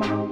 Bye.